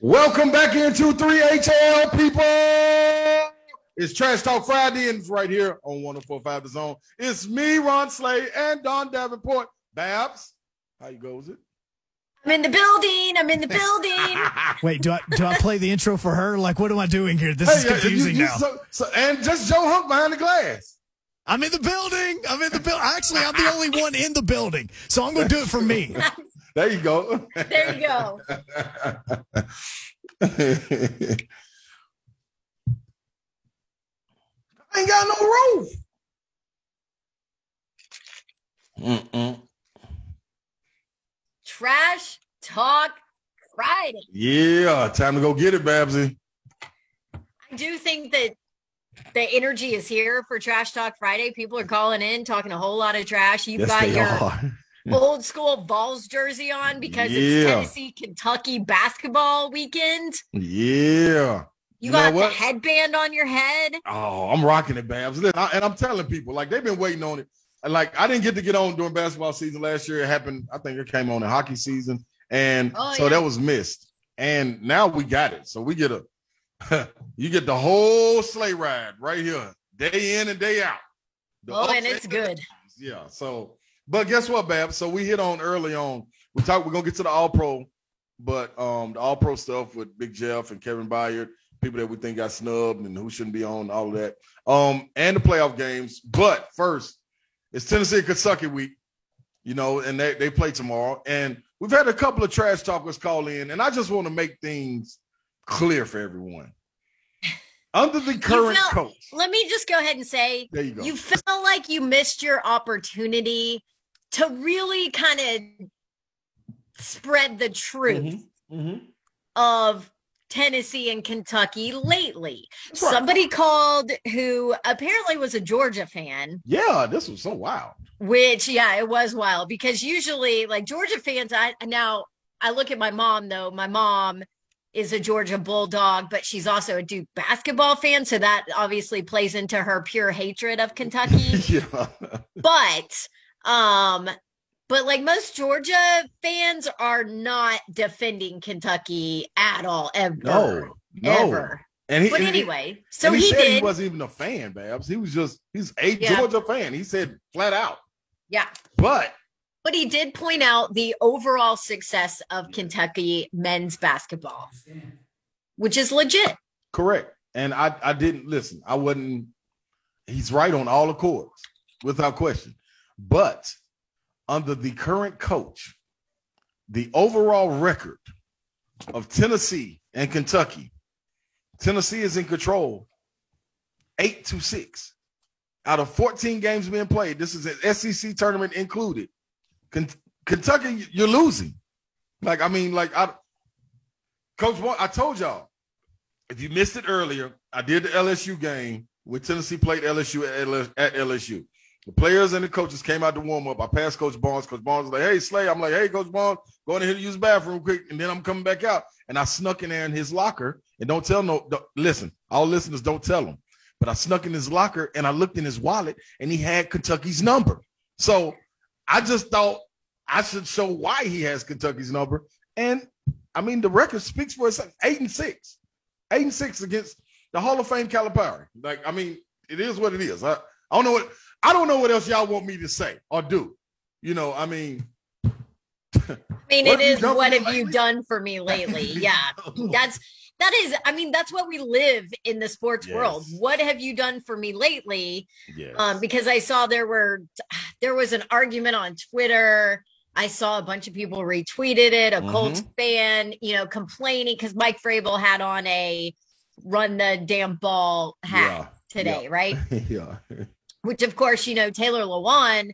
Welcome back into 3HL, people. It's Trash Talk Friday, and it's right here on 1045 The Zone. It's me, Ron Slay, and Don Davenport. Babs, how you goes it? I'm in the building. I'm in the building. Wait, do I do I play the intro for her? Like, what am I doing here? This is Hey, uh, confusing you- you- now. so- so- and just Joe Hunk behind the glass. I'm in the building. I'm in the building. Actually, I'm the only one in the building, so I'm going to do it for me. There you go. there you go. I ain't got no roof. Mm-mm. Trash Talk Friday. Yeah, time to go get it, Babsy. I do think that the energy is here for Trash Talk Friday. People are calling in, talking a whole lot of trash. You've Yes, got they your are. old school Vols jersey on because Yeah. it's Tennessee Kentucky basketball weekend. Yeah. You, You know got the headband on your head. Oh, I'm rocking it, Babs. Listen, I- and I'm telling people, like they've been waiting on it. And like I didn't get to get on during basketball season last year. It happened, I think it came on in hockey season. And Oh, so yeah. that was missed. And now we got it. So we get a you get the whole sleigh ride right here, day in and day out. The Oh, and it's good. downs. Yeah. So, but guess what, Bab? So we hit on early on. We talked. We're gonna get to the All Pro, but um, the All Pro stuff with Big Jeff and Kevin Byard, people that we think got snubbed and who shouldn't be on, all of that. Um, and the playoff games. But first, it's Tennessee and Kentucky week. You know, and they they play tomorrow. And we've had a couple of trash talkers call in, and I just want to make things clear for everyone. Under the current felt- coach, Let me just go ahead and say there you go. you felt like you missed your opportunity to really kind of spread the truth Mhm, mhm. of Tennessee and Kentucky lately. Right. Somebody called who apparently was a Georgia fan, Yeah, this was so wild. which yeah, it was wild because usually like Georgia fans I now I look at my mom though. My mom is a Georgia Bulldog, but she's also a Duke basketball fan, so that obviously plays into her pure hatred of Kentucky. yeah. but um but like most Georgia fans are not defending Kentucky at all ever. No, no. Ever. And he, But and he- anyway, so and he, he, said did. he wasn't even a fan, Babs. He was just he's a Yeah. Georgia fan. He said flat out. yeah. But But he did point out the overall success of Kentucky men's basketball, which is legit. correct. And I I didn't listen. I wasn't. He's right on all the accords, without question. But under the current coach, the overall record of Tennessee and Kentucky, Tennessee is in control, eight to six. Out of 14 games being played, this is an SEC tournament included. Ken- Kentucky, you're losing. Like, I mean, like, I, Coach, I told y'all, if you missed it earlier, I did the LSU game when Tennessee played LSU at LS at LSU. The players and the coaches came out to warm up. I passed Coach Barnes. Coach Barnes was like, "Hey, Slay." I'm like, "Hey, Coach Barnes, go in here to use the bathroom quick," and then I'm coming back out. And I snuck in there in his locker. And don't tell no. Don't, listen, all listeners, don't tell him. But I snuck in his locker and I looked in his wallet, and he had Kentucky's number. So I just thought I should show why he has Kentucky's number. And I mean, the record speaks for itself. Eight and six, eight and six against the Hall of Fame Calipari. Like, I mean, it is what it is. I, I don't know what I don't know what else y'all want me to say or do. You know, I mean, I mean, What have you done for what me have you lately? done for me lately? Yeah. That's that is I mean, that's what we live in the sports world. What have you done for me lately? yes. um, because I saw there were there was an argument on Twitter. I saw a bunch of people retweeted it. A Colts Mm-hmm. fan, you know, complaining because Mike Vrabel had on a "run the damn ball" hat today, right? yeah. Which, of course, you know Taylor Lewan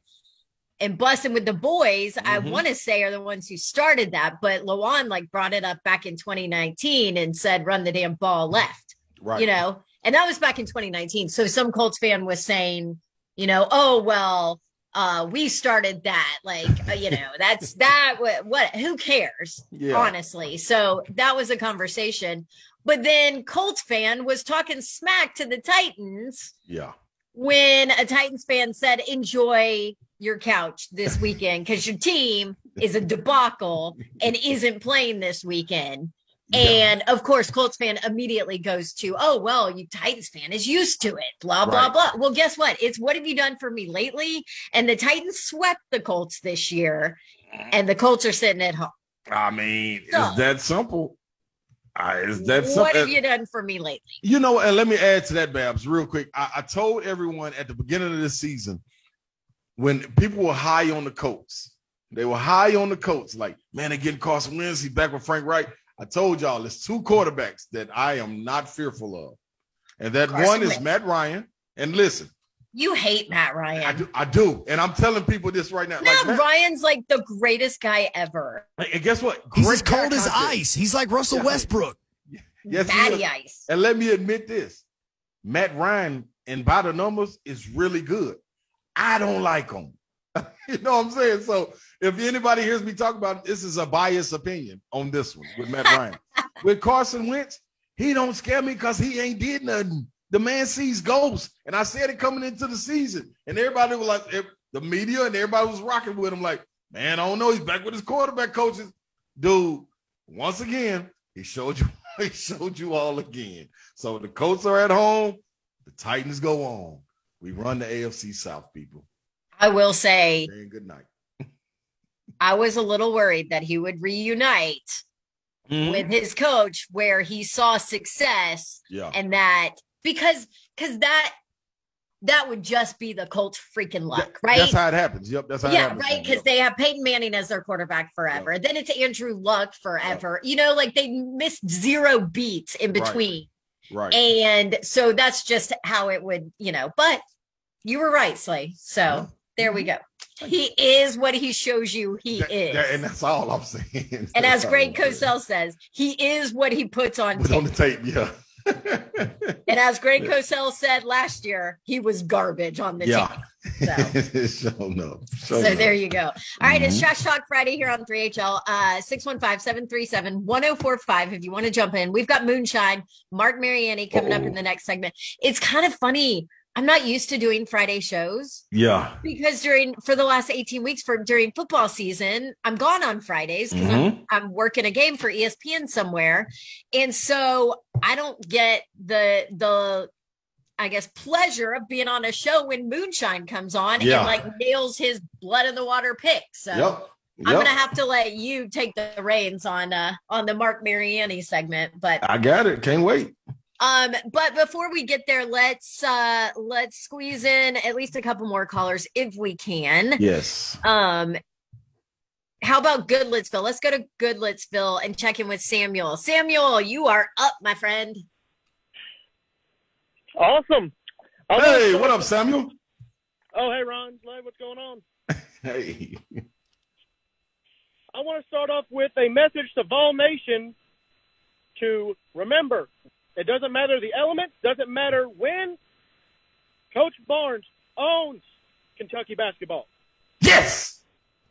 and Bussin' with the boys. I Mhm. want to say are the ones who started that, but Lewan like brought it up back in 2019 and said, "Run the damn ball left." Right. you know, and that was back in 2019. So some Colts fan was saying, you know, oh well, uh, we started that. Like, uh, you know, that's that. What, what? Who cares? Yeah. Honestly. So that was a conversation. But then Colts fan was talking smack to the Titans Yeah. When a Titans fan said, enjoy your couch this weekend because your team is a debacle and isn't playing this weekend. Yeah. And of course, Colts fan immediately goes to, oh, well, you Titans fan is used to it, blah, blah, Right. blah. Well, guess what? It's what have you done for me lately? And the Titans swept the Colts this year, and the Colts are sitting at home. I mean, So- it's that simple. Ah, I, it's that simple. what have you done for me lately? You know, and let me add to that, Babs, real quick. I, I told everyone at the beginning of this season when people were high on the Colts, they were high on the Colts, like, man, they're getting Carson Wentz. He's back with Frank Reich. I told y'all there's two quarterbacks that I am not fearful of. And that Carson one is. Matt Ryan. And listen, You hate Matt Ryan. I Ryan. do, I do. And I'm telling people this right now. Matt Like, Matt- Ryan's like the greatest guy ever. and guess what? He's as cold as ice. He's like Russell Yeah. Westbrook. Yes, he Batty is. ice. And let me admit this Matt Ryan, and by the numbers, is really good. I don't like him. you know what I'm saying? So if anybody hears me talk about it, this is a biased opinion on this one with Matt Ryan. with Carson Wentz, he don't scare me because he ain't did nothing. The man sees ghosts. And I said it coming into the season. And everybody was like, eh, the media and everybody was rocking with him, like, man, I don't know. He's back with his quarterback coaches. Dude, once again, he showed you, he showed you all again. So the Colts are at home, the Titans go on. We run the AFC South, people. I will say, Saying good night. I was a little worried that he would reunite mm-hmm. with his coach where he saw success yeah. and that because because that that would just be the Colts freaking luck, right? That's how it happens. Yep, that's how it yeah, right. Because they have Peyton Manning as their quarterback forever. Then it's Andrew Luck forever. You know, like they missed zero beats in between. right. And so that's just how it would, you know. But you were right, Slay. So Yeah. there we mm-hmm. go. He is what he shows you he That- is. that- and that's all I'm saying. and That's as Greg Cosell says, he is what he puts on Put on the tape, yeah. And as Greg Cosell said last year, he was garbage on the yeah. tape. Show enough. Show So enough. there you go. All right, it's. Trash Talk Friday here on 3HL, uh, 615-737-1045 if you want to jump in. We've got Moonshine, Mark Mariani coming up in the next segment. It's kind of funny. I'm not used to doing Friday shows Yeah. because during for the last 18 weeks for during football season, I'm gone on Fridays because I'm, I'm working a game for ESPN somewhere. And so I don't get the the I guess pleasure of being on a show when Moonshine comes on Yeah. and like nails his blood in the water pick. So Yep. I'm gonna have to let you take the reins on uh on the Mark Mariani segment. But I got it. Can't wait. Um, but before we get there, let's uh let's squeeze in at least a couple more callers if we can. Yes. Um how about Goodlettsville? Let's go to Goodlettsville and check in with Samuel. Samuel, you are up, my friend. Awesome. I wanna Hey, start what up, Samuel? Oh, hey, Ron. Slay, what's going on? Hey. I want to start off with a message to Vol Nation to remember it doesn't matter the element, doesn't matter when. Coach Barnes owns Kentucky basketball. Yes.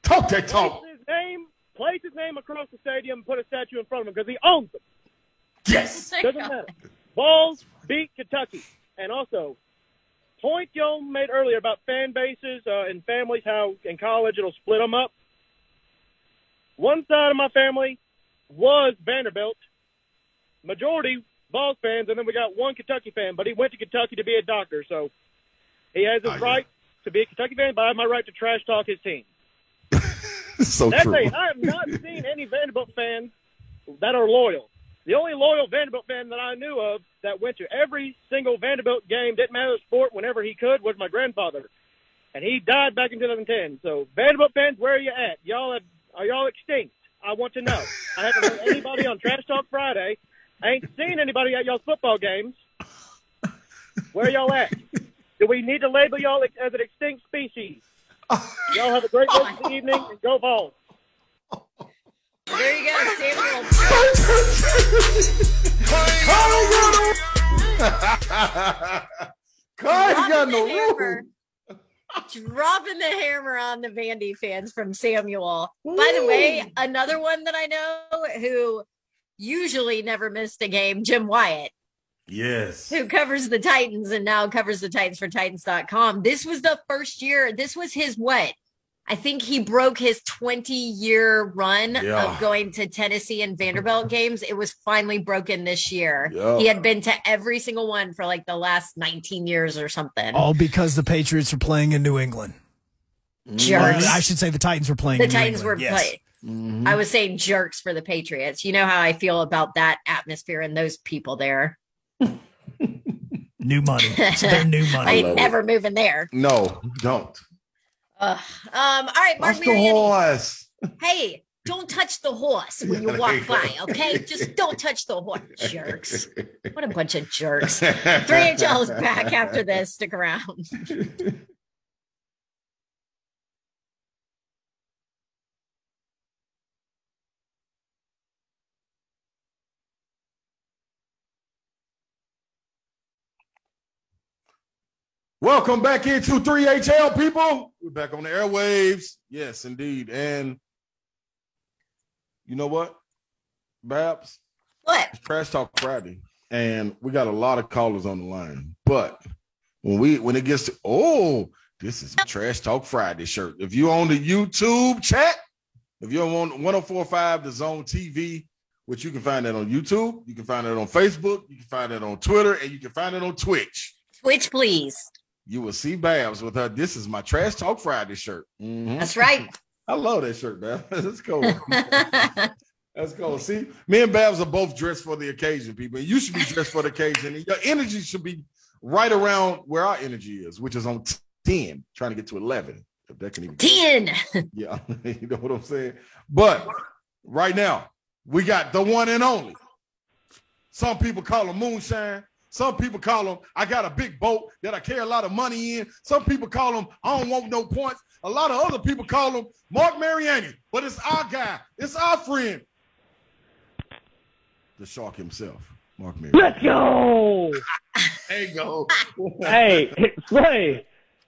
Talk that talk. Place his name, place his name across the stadium, and put a statue in front of him because he owns it. Yes. Doesn't matter. Vols beat Kentucky. And also, point y'all made earlier about fan bases uh, and families, how in college it'll split them up. One side of my family was Vanderbilt, majority Vols fans, and then we got one Kentucky fan, but he went to Kentucky to be a doctor, so he has his yeah. right to be a Kentucky fan, but I have my right to trash talk his team. so That's true. a, I have not seen any Vanderbilt fans that are loyal. The only loyal Vanderbilt fan that I knew of that went to every single Vanderbilt game, didn't matter the sport, whenever he could, was my grandfather. And he died back in 2010. So, Vanderbilt fans, where are you at? Y'all have, are y'all extinct? I want to know. I haven't heard anybody on Trash Talk Friday. I ain't seen anybody at y'all's football games. Where y'all at? Do we need to label y'all as an extinct species? Y'all have a great rest of the evening and go Vols. There you go, Samuel. Kai got no the hammer. room. Dropping the hammer on the Vandy fans from Samuel. By the way, another one that I know who usually never missed a game, Jim Wyatt, Yes. who covers the Titans and now covers the Titans for Titans.com. This was the first year. This was his what? I think he broke his 20 year run Yeah. of going to Tennessee and Vanderbilt games. It was finally broken this year. Yeah. He had been to every single one for like the last 19 years or something. All because the Patriots are playing in New England. Or Jerks. I should say the Titans were playing the in New Titans were Yes. playing. Mhm. I was saying jerks for the Patriots. You know how I feel about that atmosphere and those people there. New money. So they're new I money. ain't love it. moving there. No, don't. Ugh. um, all right, Mark Watch the horse. Hey, don't touch the horse when you walk by, okay? Just don't touch the horse, jerks. What a bunch of jerks. 3HL is back after this. Stick around. Welcome back into 3HL, people. We're back on the airwaves. Yes, indeed. And you know what, Babs? What? It's Trash Talk Friday, and we got a lot of callers on the line. But when we when it gets to oh, this is Trash Talk Friday shirt. If you on the YouTube chat, if you're on 1045 the Zone TV, which you can find that on YouTube, you can find it on Facebook, you can find it on Twitter, and you can find it on Twitch. Twitch, please. You will see Babs with her. This is my Trash Talk Friday shirt. Mhm. That's right. I love that shirt, Babs. That's cool. That's cool. See, me and Babs are both dressed for the occasion, people. You should be dressed for the occasion. And your energy should be right around where our energy is, which is on 10, trying to get to 11. If that can even 10. Yeah, you know what I'm saying? But right now, we got the one and only. Some people call him moonshine. Some people call him, I got a big boat that I carry a lot of money in. Some people call him, I don't want no points. A lot of other people call him Mark Mariani, but it's our guy. It's our friend. The shark himself, Mark Mariani. Let's go. There you go. hey, Slay,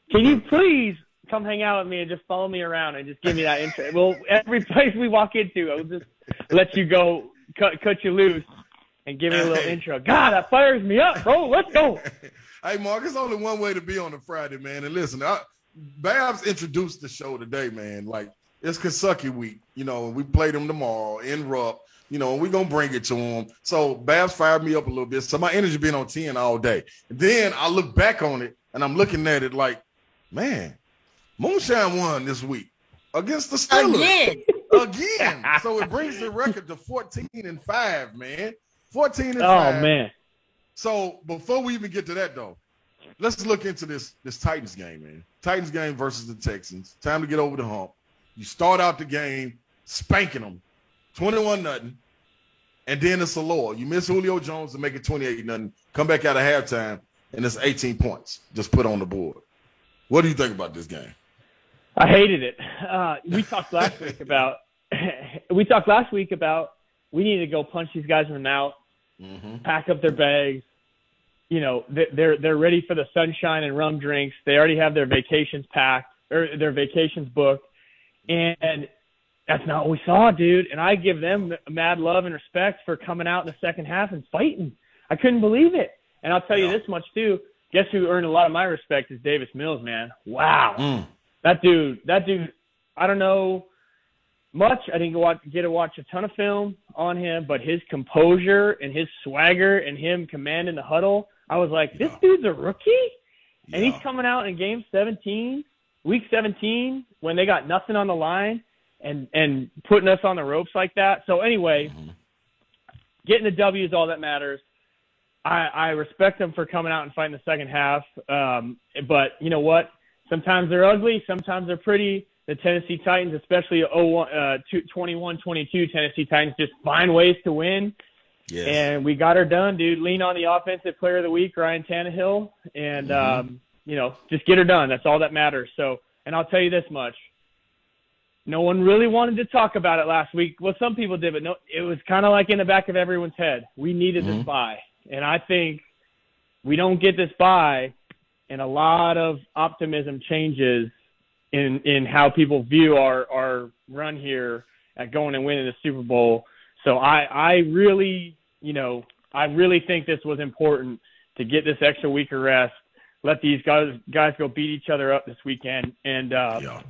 can you please come hang out with me and just follow me around and just give me that intro? Well, every place we walk into, I'll just let you go, cut, cut you loose, and give me a little Hey. intro. God, that fires me up, bro. Let's go. hey, Mark, it's only one way to be on a Friday, man. And listen, I, Babs introduced the show today, man. Like it's Kentucky week, you know, and we play them tomorrow in Rupp, you know, and we're gonna bring it to them. So Babs fired me up a little bit. So my energy been on 10 all day. And then I look back on it and I'm looking at it like, man, Moonshine won this week against the Steelers Again. again. so it brings the record to 14 and 5, man. 14 and Oh 5. man. So before we even get to that though, let's look into this this Titans game, man. Titans game versus the Texans. Time to get over the hump. You start out the game spanking them, twenty-one nothing, and then it's a law. You miss Julio Jones to make it twenty-eight nothing. Come back out of halftime, and it's eighteen points just put on the board. What do you think about this game? I hated it. Uh, we talked last week about we talked last week about we need to go punch these guys in the mouth, Mm-hmm. pack up their bags. You know, they- they're they're ready for the sunshine and rum drinks. They already have their vacations packed or their vacations booked, and that's not what we saw, dude. And I give them mad love and respect for coming out in the second half and fighting. I couldn't believe it. And I'll tell you this much too. Guess who earned a lot of my respect is Davis Mills, man. Wow Mm. that dude, that dude, I don't know much. I didn't go watch, get to watch a ton of film on him, but his composure and his swagger and him commanding the huddle, I was like, this Yeah. dude's a rookie, and he's coming out in game 17, week 17, when they got nothing on the line, and and putting us on the ropes like that. So anyway, Mhm. getting the W is all that matters. I, I respect them for coming out and fighting the second half. Um, but you know what? Sometimes they're ugly. Sometimes they're pretty. The Tennessee Titans, especially 01, uh, 21-22 Tennessee Titans, just find ways to win. Yes. And we got her done, dude. Lean on the offensive player of the week, Ryan Tannehill, and Mhm. um, you know, just get her done. That's all that matters. So, and I'll tell you this much: no one really wanted to talk about it last week. Well, some people did, but no, it was kind of like in the back of everyone's head. We needed Mhm. this bye, and I think we don't get this bye, and a lot of optimism changes in in how people view our our run here at going and winning the Super Bowl. So I I really you know I really think this was important to get this extra week of rest. Let these guys guys go beat each other up this weekend, and uh, yeah.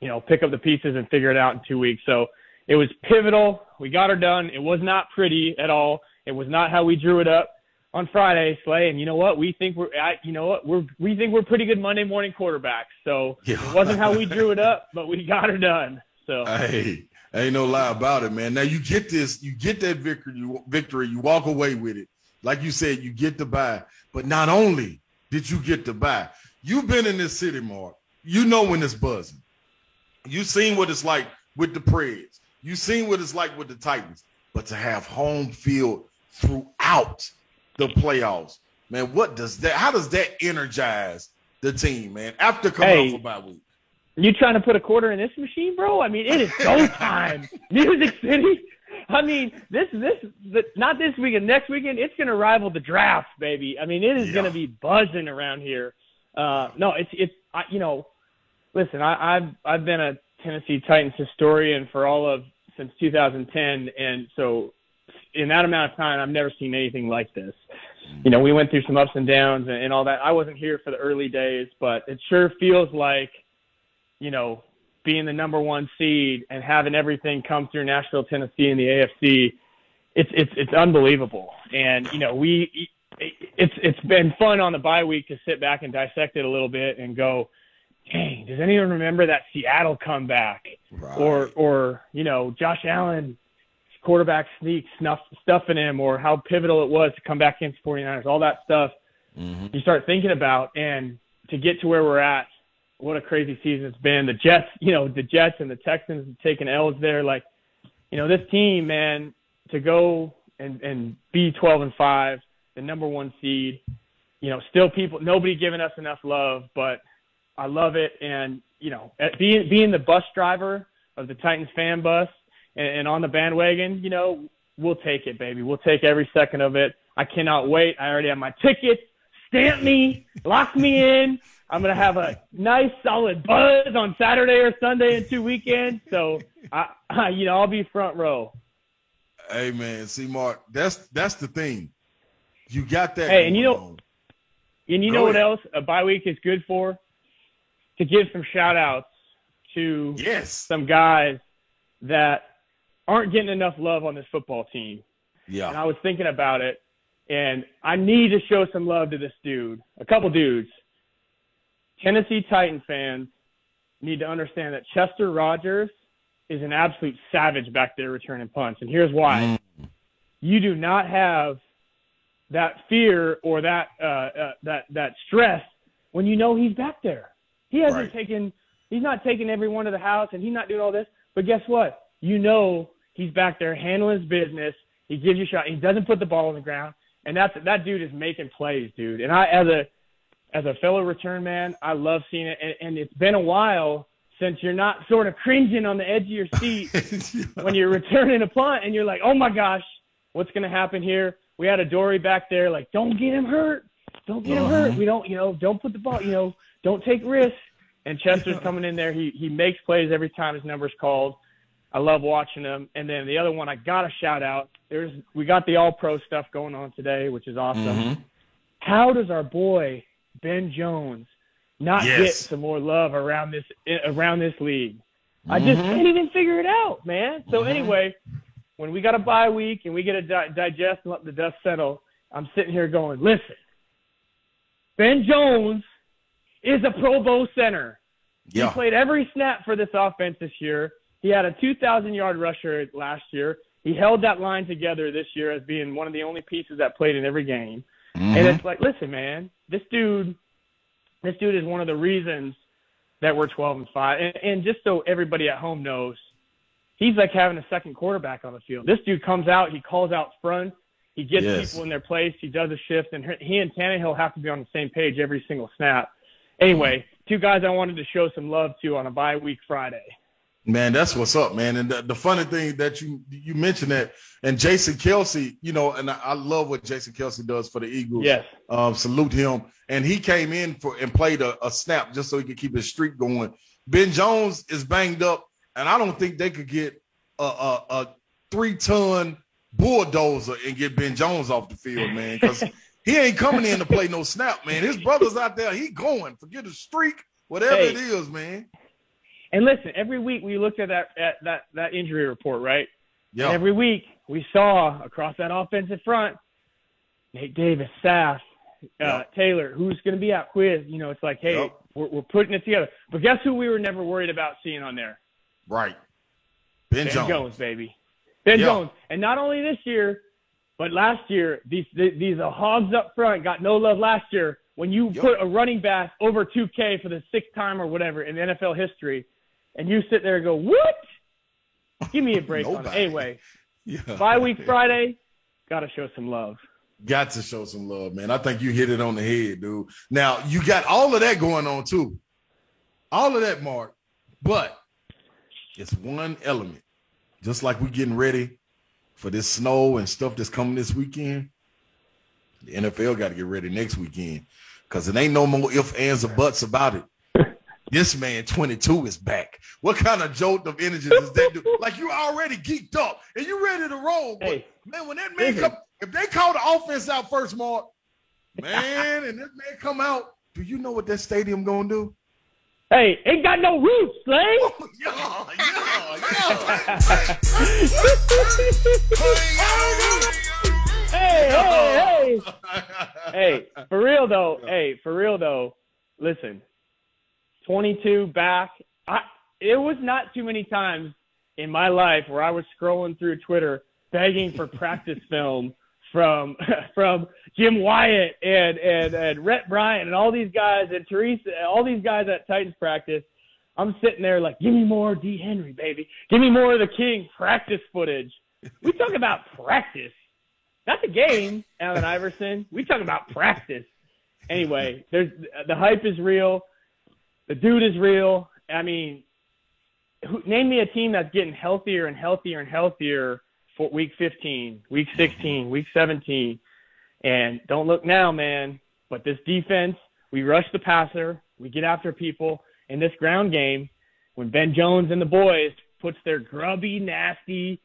you know, pick up the pieces and figure it out in two weeks. So it was pivotal. We got her done. It was not pretty at all. It was not how we drew it up on Friday, Slay. And you know what? We think we're, I, you know what? We're, we think we're pretty good Monday morning quarterbacks. So Yeah. it wasn't how we drew it up, but we got her done. So Hey, ain't no lie about it, man. Now you get this, you get that victory, you victory, you walk away with it. Like you said, you get the bye. But not only did you get the bye, you've been in this city, Mark. You know when it's buzzing. You've seen what it's like with the Preds. You've seen what it's like with the Titans. But to have home field throughout the playoffs, man, what does that? How does that energize the team, man? After coming Hey. off a bye week. You trying to put a quarter in this machine, bro? I mean, it is go time. Music City. I mean, this this the, not this weekend, next weekend. It's going to rival the draft, baby. I mean, it is Yeah. going to be buzzing around here. Uh, no, it's it's I, you know, listen, I, I've I've been a Tennessee Titans historian for all of since 2010, and so in that amount of time, I've never seen anything like this. You know, we went through some ups and downs and, and all that. I wasn't here for the early days, but it sure feels like you know, being the number one seed and having everything come through Nashville, Tennessee, and the AFC, it's it's it's unbelievable. And you know, we it's it's been fun on the bye week to sit back and dissect it a little bit and go, dang, does anyone remember that Seattle comeback? Right. Or or you know, Josh Allen quarterback sneak snuff stuffing him or how pivotal it was to come back against 49ers, all that stuff Mhm. you start thinking about. And to get to where we're at what a crazy season it's been. The jets you know the jets and the texans taking l's there. Like you know this team man to go and and be 12 and 5 the number one seed you know still people nobody giving us enough love but i love it. And you know at being being the bus driver of the titans fan bus and, and on the bandwagon you know we'll take it baby we'll take every second of it i cannot wait i already have my tickets stamp me, lock me in. I'm gonna have a nice solid buzz on Saturday or Sunday and two weekends. So I, I you know, I'll be front row. Hey man, see Mark, that's that's the thing. You got that. Hey, and you know- on. And you Go know what else a bye week is good for? To give some shout outs to yes, some guys that aren't getting enough love on this football team. Yeah. And I was thinking about it, and I need to show some love to this dude. A couple dudes. Tennessee Titan fans need to understand that Chester Rogers is an absolute savage back there returning punts, and here's why: Mm. you do not have that fear or that uh, uh, that that stress when you know he's back there. He hasn't Right. taken, he's not taking everyone to the house, and he's not doing all this. But guess what? You know he's back there handling his business. He gives you a shot. He doesn't put the ball on the ground, and that's that dude is making plays, dude. And I, as a as a fellow return man, I love seeing it. And, and it's been a while since you're not sort of cringing on the edge of your seat when you're returning a punt and you're like, oh my gosh, what's going to happen here? We had a Dory back there, like, don't get him hurt. Don't get him hurt. Uh-huh. We don't, you know, don't put the ball, you know, don't take risks. And Chester's coming in there. He he makes plays every time his number's called. I love watching them. And then the other one, I got to shout out. There's we got the All Pro stuff going on today, which is awesome. Mhm. How does our boy Ben Jones not Yes. get some more love around this around this league? I just Mhm. can't even figure it out, man. So Mhm. anyway, when we got a bye week and we get to di- digest and let the dust settle, I'm sitting here going, listen, Ben Jones is a Pro Bowl center. He played every snap for this offense this year. He had a 2,000 yard rusher last year. He held that line together this year as being one of the only pieces that played in every game. And Mhm. it's like, listen, man, this dude, this dude is one of the reasons that we're 12 and five. And, and just so everybody at home knows, he's like having a second quarterback on the field. This dude comes out, he calls out front, he gets Yes. people in their place, he does a shift, and he and Tannehill have to be on the same page every single snap. Anyway, two guys I wanted to show some love to on a bye week Friday. Man, that's what's up, man. And the, the funny thing that you you mentioned that, and Jason Kelce, you know, and I, I love what Jason Kelce does for the Eagles. Yes. um, salute him. And he came in for and played a, a snap just so he could keep his streak going. Ben Jones is banged up, and I don't think they could get a, a, a three ton bulldozer and get Ben Jones off the field, man, because he ain't coming in to play no snap, man. His brother's out there, he going. Forget the streak, whatever Hey. it is, man. And listen, every week we looked at that at that that injury report, right? Yeah. Every week we saw across that offensive front, Nate Davis, Sass, uh, Taylor, who's going to be out quiz. You know, it's like, hey, Yep. we're, we're putting it together. But guess who we were never worried about seeing on there? right. Ben, Ben Jones. Jones, baby. Ben Yeah. Jones. And not only this year, but last year, these these, these uh, hogs up front got no love last year. When you Yep. put a running back over 2K for the sixth time or whatever in NFL history, and you sit there and go, what? Give me a break on it. Anyway, Yeah. bye week Friday, got to show some love. Got to show some love, man. I think you hit it on the head, dude. Now you got all of that going on too. All of that, Mark. But it's one element. Just like we're getting ready for this snow and stuff that's coming this weekend. The NFL got to get ready next weekend because it ain't no more ifs, ands, or buts about it. This man, 22, is back. What kind of jolt of energy does that do? Like you already geeked up and you ready to roll. But Hey, man, when that man listen. come, if they call the offense out first, Mark, man, and this man come out, do you know what that stadium gonna do? Hey, ain't got no roots, Slay. yeah, yeah, hey, hey, hey. hey, for real though. Hey, for real though. Listen, 22 back. I it was not too many times in my life where I was scrolling through Twitter begging for practice film from from Jim Wyatt and and and Rhett Bryant and all these guys and Teresa, all these guys at Titans practice. I'm sitting there like, give me more D Henry, baby. Give me more of the King practice footage. We talk about practice. Not the game, Allen Iverson. We talk about practice. Anyway, there's the hype is real. The dude is real. I mean, who, name me a team that's getting healthier and healthier and healthier for week 15, week 16, week 17. And don't look now, man. But this defense, we rush the passer, we get after people. In this ground game, when Ben Jones and the boys puts their grubby, nasty,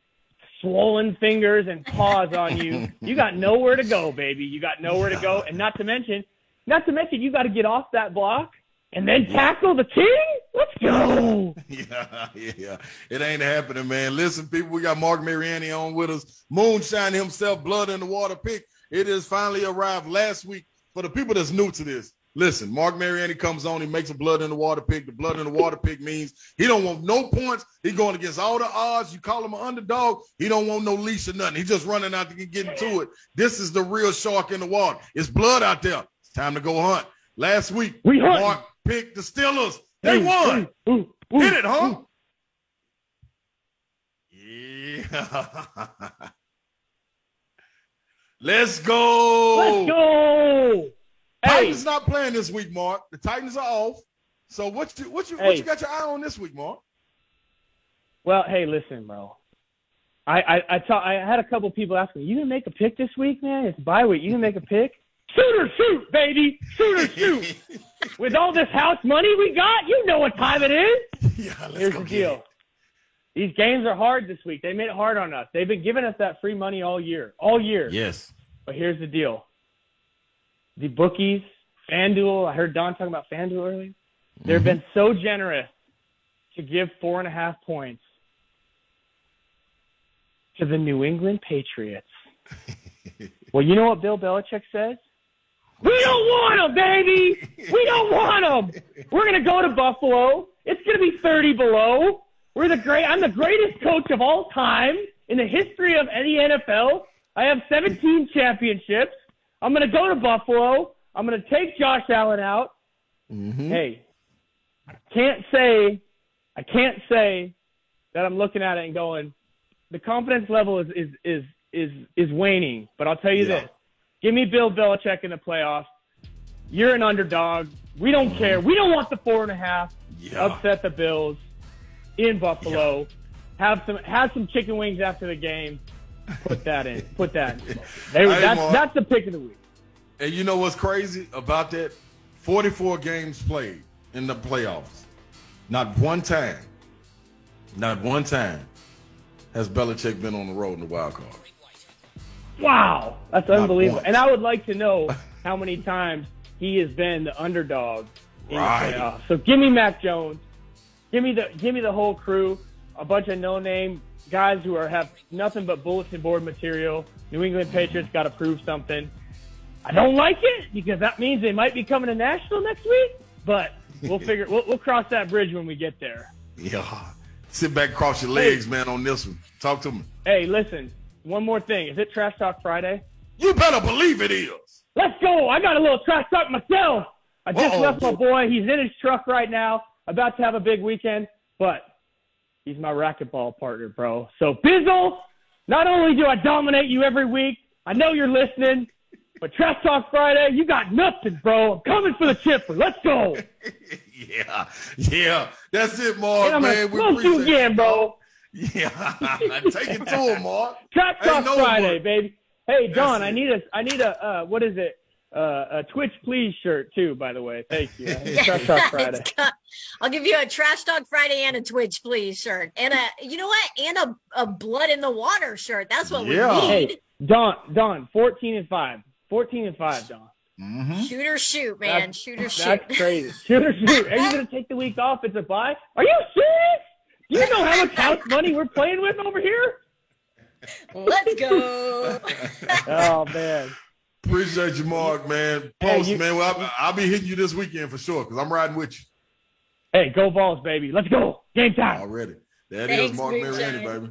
swollen fingers and paws on you, you got nowhere to go, baby. You got nowhere to go. And not to mention, not to mention, you got to get off that block and then tackle the king. Let's go. Yeah, yeah. It ain't happening, man. Listen, people, we got Mark Mariani on with us. Moonshine himself, blood in the water pick. It has finally arrived last week. For the people that's new to this, listen, Mark Mariani comes on, he makes a blood in the water pick. The blood in the water pick means he don't want no points. He going against all the odds. You call him an underdog. He don't want no leash or nothing. He just running out to get into it. This is the real shark in the water. It's blood out there. It's time to go hunt. Last week, We hunting. Mark picked the Steelers. They won. ooh, ooh, ooh. Hit it, huh? Yeah. Let's go. Let's go. Hey, Titans not playing this week, Mark. The Titans are off. So what you what you what you got your eye on this week, Mark? well, hey, listen, bro. I I I, ta- I had a couple people asking, me, "You gonna make a pick this week, man? It's bye week. You gonna make a pick? Shoot or shoot, baby. Shoot or shoot. With all this house money we got, you know what time it is. yeah, Here's the deal. These games are hard this week. They made it hard on us. They've been giving us that free money all year, all year. Yes. But here's the deal: the bookies, FanDuel. I heard Don talking about FanDuel earlier. They've Mm-hmm. been so generous to give four and a half points to the New England Patriots. well, you know what Bill Belichick says? We don't want them, baby. We don't want them. We're gonna go to Buffalo. It's gonna be 30 below. We're the great. I'm the greatest coach of all time in the history of any NFL. I have 17 championships. I'm gonna go to Buffalo. I'm gonna take Josh Allen out. Mhm. Hey, I can't say, I can't say that I'm looking at it and going, the confidence level is is is is is waning. But I'll tell you Yeah. this: give me Bill Belichick in the playoffs. You're an underdog. We don't care. We don't want the four and a half. Yeah. Upset the Bills in Buffalo. Have some have some chicken wings after the game. Put that in. Put that. In. There, Hey, that's that's the pick of the week. And you know what's crazy about that? 44 games played in the playoffs. Not one time, not one time has Belichick been on the road in the wild card. Wow, that's Not unbelievable. once. And I would like to know how many times he has been the underdog in Right. the playoffs. So give me Mac Jones. Give me the give me the whole crew, a bunch of no name guys who are have nothing but bulletin board material. New England Patriots got to prove something. I don't like it because that means they might be coming to Nashville next week, but we'll figure we'll, we'll cross that bridge when we get there. Yeah. Sit back, cross your legs, man, on this one. Talk to me. Hey, listen, one more thing. Is it Trash Talk Friday? You better believe it is. Let's go. I got a little trash talk myself. I just Uh-oh. left my boy. He's in his truck right now, about to have a big weekend, but he's my racquetball partner, bro. So, Bizzle, not only do I dominate you every week, I know you're listening, but Trash Talk Friday, you got nothing, bro. I'm coming for the chipper. Let's go. yeah. Yeah. That's it, Mark, man. I'm going to smoke you again, bro. Yeah. Take it to him, Mark. Trash Hey, Talk no Friday, more. baby. Hey, Don, I need a, I need a, uh, what is it? Uh, a Twitch Please shirt too, by the way. Thank you. Trash Talk Friday. Got- I'll give you a Trash Talk Friday and a Twitch Please shirt. And a, you know what? And a, a Blood in the Water shirt. That's what Yeah. we need. Hey, Don, Don, 14 and 5. 14 and 5, Don. Mm-hmm. Shoot or shoot, man. That's- shoot or shoot. That's crazy. Shoot or shoot. Are you going to take the week off? It's a bye? Are you serious? Do you know how much house money we're playing with over here? Let's go. Oh, man. Appreciate you, Mark, man. Hey, Post, you- man. Well, I'll, I'll be hitting you this weekend for sure because I'm riding with you Hey, go Vols, baby. Let's go. Game time. already. There it is, Thanks, Mark Mariani, baby.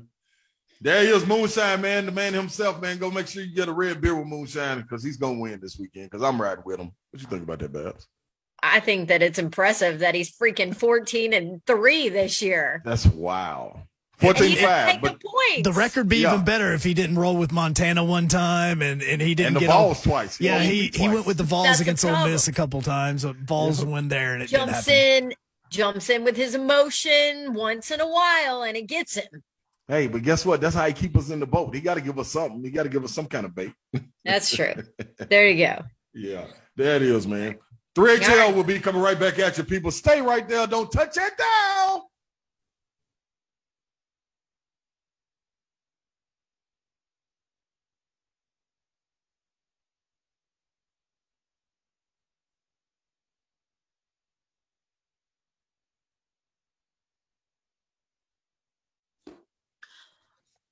There he is, Moonshine, man, the man himself, man. Go make sure you get a red beer with Moonshine because he's going to win this weekend because I'm riding with him. What you think about that, Babs? I think that it's impressive that he's freaking 14 and 3 this year. That's wow. And 14 5, but the points. The record be Yeah. even better if he didn't roll with Montana one time and, and he didn't and the get all- balls twice. Yeah, only he, he twice. went with the Vols That's against Ole. Miss a couple times. So Vols win there and it didn't jumps in, jumps in with his emotion once in a while, and it gets him. Hey, but guess what? That's how he keeps us in the boat. He got to give us something. He got to give us some kind of bait. That's true. there you go. Yeah, there it is, man. 3HL All right. will be coming right back at you, people. Stay right there. Don't touch that down.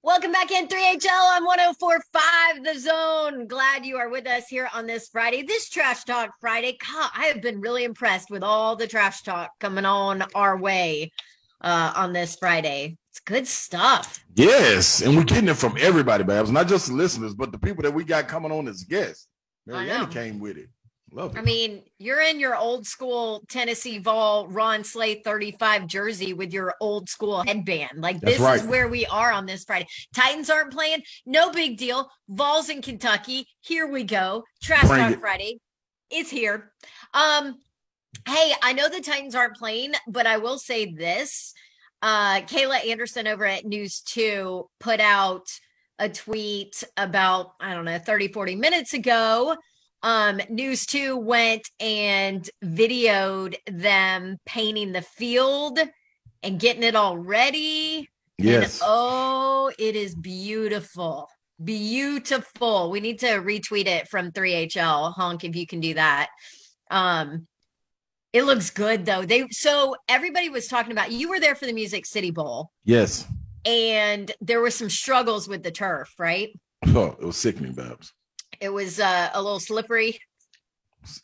Welcome back in 3HL on 1045 The Zone. Glad you are with us here on this Friday. This Trash Talk Friday. God, I have been really impressed with all the trash talk coming on our way uh, on this Friday. It's good stuff. Yes, and we're getting it from everybody, Babs. Not just the listeners, but the people that we got coming on as guests. I Mariani came with it. Love it. I mean, you're in your old school Tennessee Vol Ron Slay 35 jersey with your old school headband. Like That's this right. is where we are on this Friday. Titans aren't playing. No big deal. Vols in Kentucky. Here we go. Trash Bring Talk it. Friday. It's here. Um, hey, I know the Titans aren't playing, but I will say this. Uh, Kayla Anderson over at News 2 put out a tweet about, I don't know, 30, 40 minutes ago um news 2 went and videoed them painting the field and getting it all ready yes. and oh it is beautiful beautiful we need to retweet it from 3hl honk if you can do that um it looks good though they so everybody was talking about you were there for the music city bowl yes. and there were some struggles with the turf right Oh, it was sickening, Babs. It was uh, a little slippery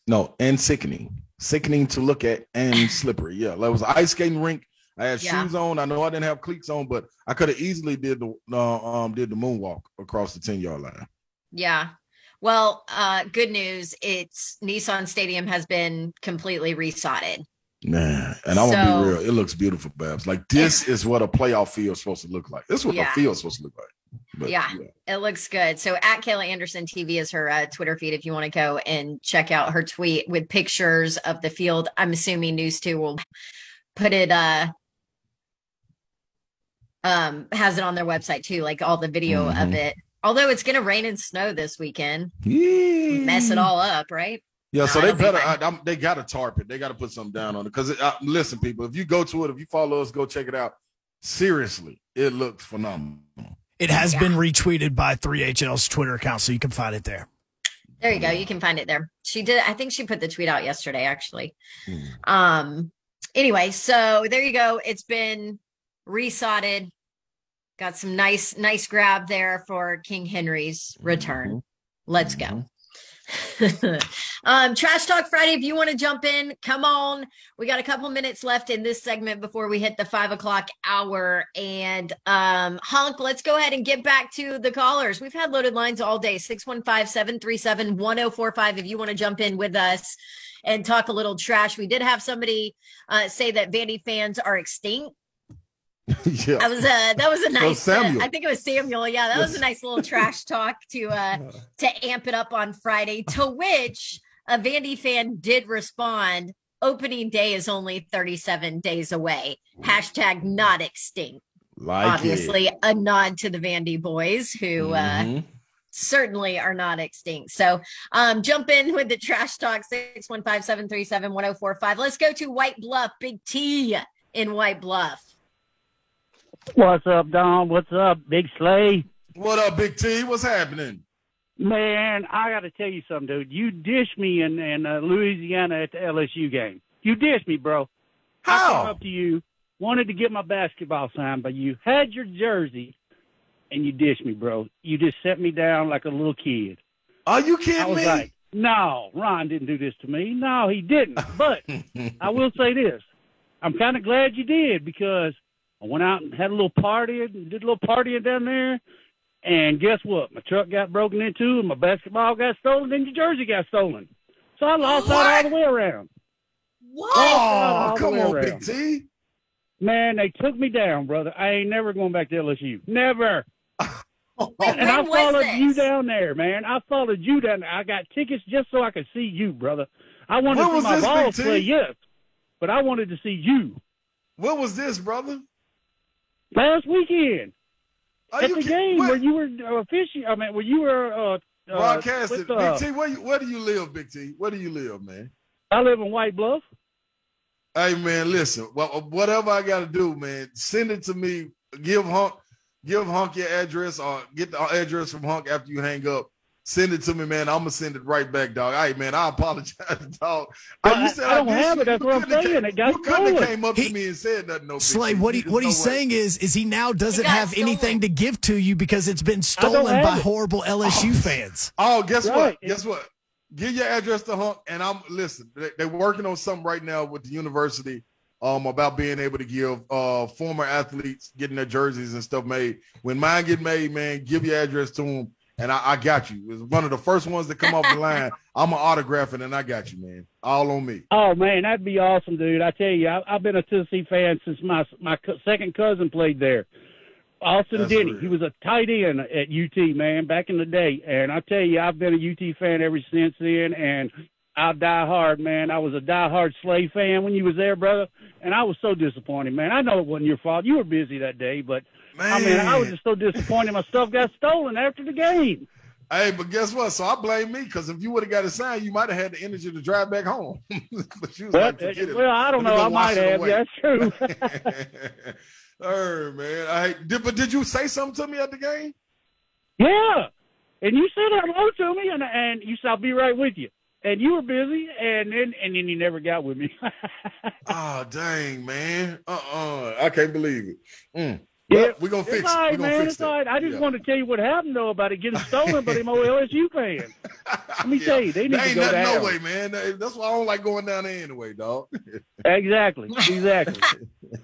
No, and sickening. Sickening to look at and slippery. Yeah, that was an ice skating rink. I had Yeah. shoes on. I know I didn't have cleats on, but I could have easily did the uh, um did the moonwalk across the 10 yard line. Yeah. Well, uh, good news. It's Nissan Stadium has been completely resodded. Man, and I'm gonna be real. It looks beautiful, Babs. Like this is what a playoff field is supposed to look like. This is what Yeah. a field is supposed to look like. But, Yeah. It looks good. So at Kayla Anderson TV is her uh, Twitter feed if you want to go and check out her tweet with pictures of the field. I'm assuming News 2 will put it uh um has it on their website too, like all the video of Mhm. it. Although it's gonna rain and snow this weekend. Yeah. Mess it all up, right? Yeah, so I they better. I- I, I'm, they got to tarp it. They got to put something down on it. Because uh, listen, people, if you go to it, if you follow us, go check it out. Seriously, it looks phenomenal. It has Yeah. been retweeted by 3HL's Twitter account, so you can find it there. There you go. You can find it there. She did. I think she put the tweet out yesterday, actually. Hmm. Um, anyway, so there you go. It's been resodded. Got some nice, nice grab there for King Henry's return. Let's go. um, Trash Talk Friday. If you want to jump in, come on. We got a couple minutes left in this segment before we hit the five o'clock hour. And um, Hunk, let's go ahead and get back to the callers. We've had loaded lines all day 615 737 1045. If you want to jump in with us and talk a little trash, we did have somebody uh, say that Vandy fans are extinct. yeah. That was a that was a nice. Samuel. uh, I think it was Samuel. Yeah, that was a nice little trash talk to uh to amp it up on Friday. To which a Vandy fan did respond. Opening day is only 37 days away. Hashtag not extinct. Like Obviously, a nod to the Vandy boys who uh, Mhm. certainly are not extinct. So um, jump in with the trash talk 615-737-1045. Let's go to White Bluff, Big T in White Bluff. What's up, Don? What's up, Big Slay? What up, Big T? What's happening? Man, I got to tell you something, dude. You dished me in, in uh, Louisiana at the LSU game. You dished me, bro. How? I came up to you, wanted to get my basketball signed but you, had your jersey, and you dished me, bro. You just set me down like a little kid. Are you I kidding was me? like, no, Ron didn't do this to me. No, he didn't. But I will say this. I'm kind of glad you did because I went out and had a little party and did a little partying down there. And guess what? My truck got broken into and my basketball got stolen and your jersey got stolen. So I lost out all the way around. What? oh, come on, around. Big T. Man, they took me down, brother. I ain't never going back to LSU. Never. Wait, And I when was followed you down there, man. I followed you down there. I got tickets just so I could see you, brother. I wanted When to see my this, balls play, yes. But I wanted to see you What was this, brother? Last weekend Are at you the game what- where you were uh, fishing. I mean, where you were uh, uh, with, uh, Big T, where, you, where do you live, Big T? Where do you live, man? I live in White Bluff. Hey man, listen. Well, whatever I got to do, man, send it to me. Give Hunk, give Hunk your address, or get the address from Hunk after you hang up. Send it to me, man. I'm gonna send it right back, dog. Hey man, I apologize, dog. I- Hey, you said I don't have it. That's you what I'm saying. came- It got You couldn't stolen. came up He- to me and said nothing. No, Big Slay, T. what he, There's what no he's way. saying is is he now doesn't got have stolen. anything to give to you because it's been stolen by it. horrible LSU fans. Oh, guess what? Right. Guess what? Give your address to Hunk, and I'm listen. They, they're working on something right now with the university, um, about being able to give uh former athletes getting their jerseys and stuff made. When mine get made, man, give your address to them, and I, I got you. It's one of the first ones that come off the line. I'm autograph it, and I got you, man. All on me. Oh man, that'd be awesome, dude. I tell you, I, I've been a Tennessee fan since my my co- second cousin played there. Austin That's Denney, real. he was a tight end at UT, man, back in the day. And I tell you, I've been a UT fan ever since then. And I die hard, man. I was a die hard Slay fan when you was there, brother. And I was so disappointed, man. I know it wasn't your fault. You were busy that day, but Man, I mean, I was just so disappointed. My stuff got stolen after the game. hey, but guess what? So I blame me because if you would have got a sign, you might have had the energy to drive back home. but you was But, like, it. well, I don't know. I might have. away. Yeah, that's true. oh man, I did, but did you say something to me at the game? Yeah. And you said hello to me, and and you said I'll be right with you. And you were busy, and then and then you never got with me. Oh dang, man! Uh uh I can't believe it. Mm. Yeah, we're gonna fix it's it. all We're gonna man. fix It's all right. I just Yeah. want to tell you what happened though about it getting stolen by them old LSU fans. Let me Yeah. tell you, they need There to ain't go nothing down. no way, man. That's why I don't like going down there anyway, dog. Exactly, exactly.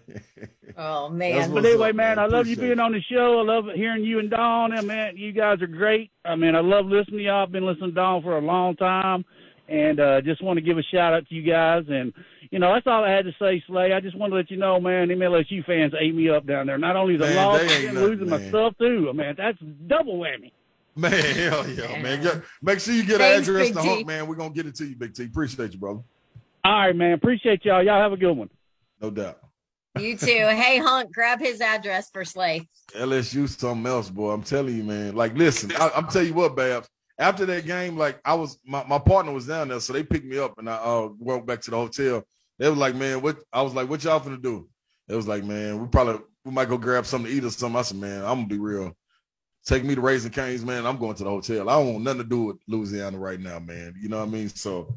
Oh man. what- but anyway, up, man, man? I love you being it. on the show. I love hearing you and Dawn. And man, you guys are great. I mean, I love listening to y'all. I've been listening to Dawn for a long time, and uh, just want to give a shout out to you guys. And you know, that's all I had to say, Slay. I just want to let you know, man, them LSU fans ate me up down there. Not only the Man, loss, they but ain't losing my man. stuff too. I mean, that's double whammy. Man, hell yeah, man. Man. Get- make sure you get Thanks, an address Big to T. Hunk, man. We're gonna get it to you, Big T. Appreciate you, brother. All right, man. Appreciate y'all. Y'all have a good one. No doubt. You too. Hey Hunk, grab his address for Slay. LSU something else, boy. I'm telling you, man. Like, listen, I, I'm telling you what, Babs. After that game, like I was, my, my partner was down there, so they picked me up, and I uh, went back to the hotel. They was like, man, what? I was like, what y'all finna do? It was like, man, we probably we might go grab something to eat or something. I said, man, I'm gonna be real. Take me to Raising Cane's, man. I'm going to the hotel. I don't want nothing to do with Louisiana right now, man. You know what I mean? So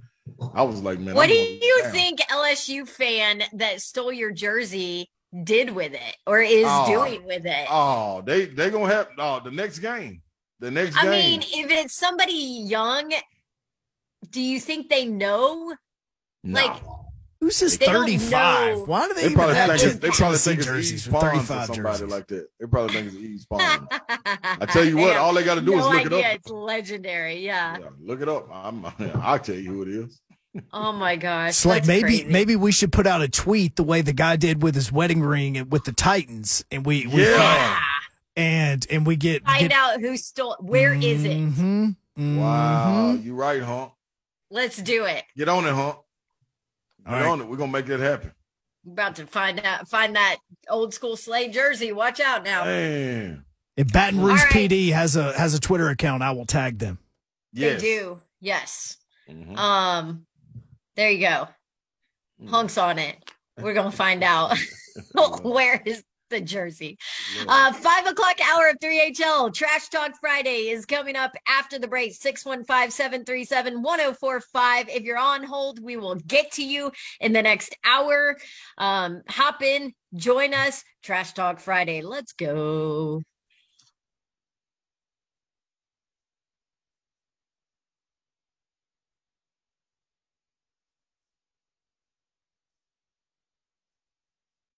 I was like, man. what I'm do you down. think LSU fan that stole your jersey did with it or is Oh. doing with it? Oh, they they gonna have oh the next game. The next I game. mean, if it's somebody young, do you think they know? Like, Who's this They 35? Why do they, they even probably have think two it's, they probably think it's jerseys East for 35 for somebody jerseys? like that. They probably think it's East Spawn. I I tell you what, all they got to do no is look idea. it up. It's legendary. Yeah. Yeah, look it up. I'm, I'll tell you who it is. Oh my gosh. It's like maybe crazy. maybe we should put out a tweet the way the guy did with his wedding ring and with the Titans, and we, we Yeah. Yeah. and and we get Find get, out who stole. Where is it? Mhm, Wow, mhm. you right, huh? Let's do it. Get on it, huh? Get All right. on it. We're gonna make that happen. We're about to find out. Find that old school Slay jersey. Watch out now. Man, If Baton Rouge All right. PD has a has a Twitter account, I will tag them. yes. They do. Yes. Mhm. Um. There you go. Hunks on it. We're gonna find out where is the jersey. Uh, five o'clock hour of 3HL Trash Talk Friday is coming up after the break. 615 737 1045. If you're on hold, we will get to you in the next hour. Um, hop in, join us. Trash Talk Friday. Let's go.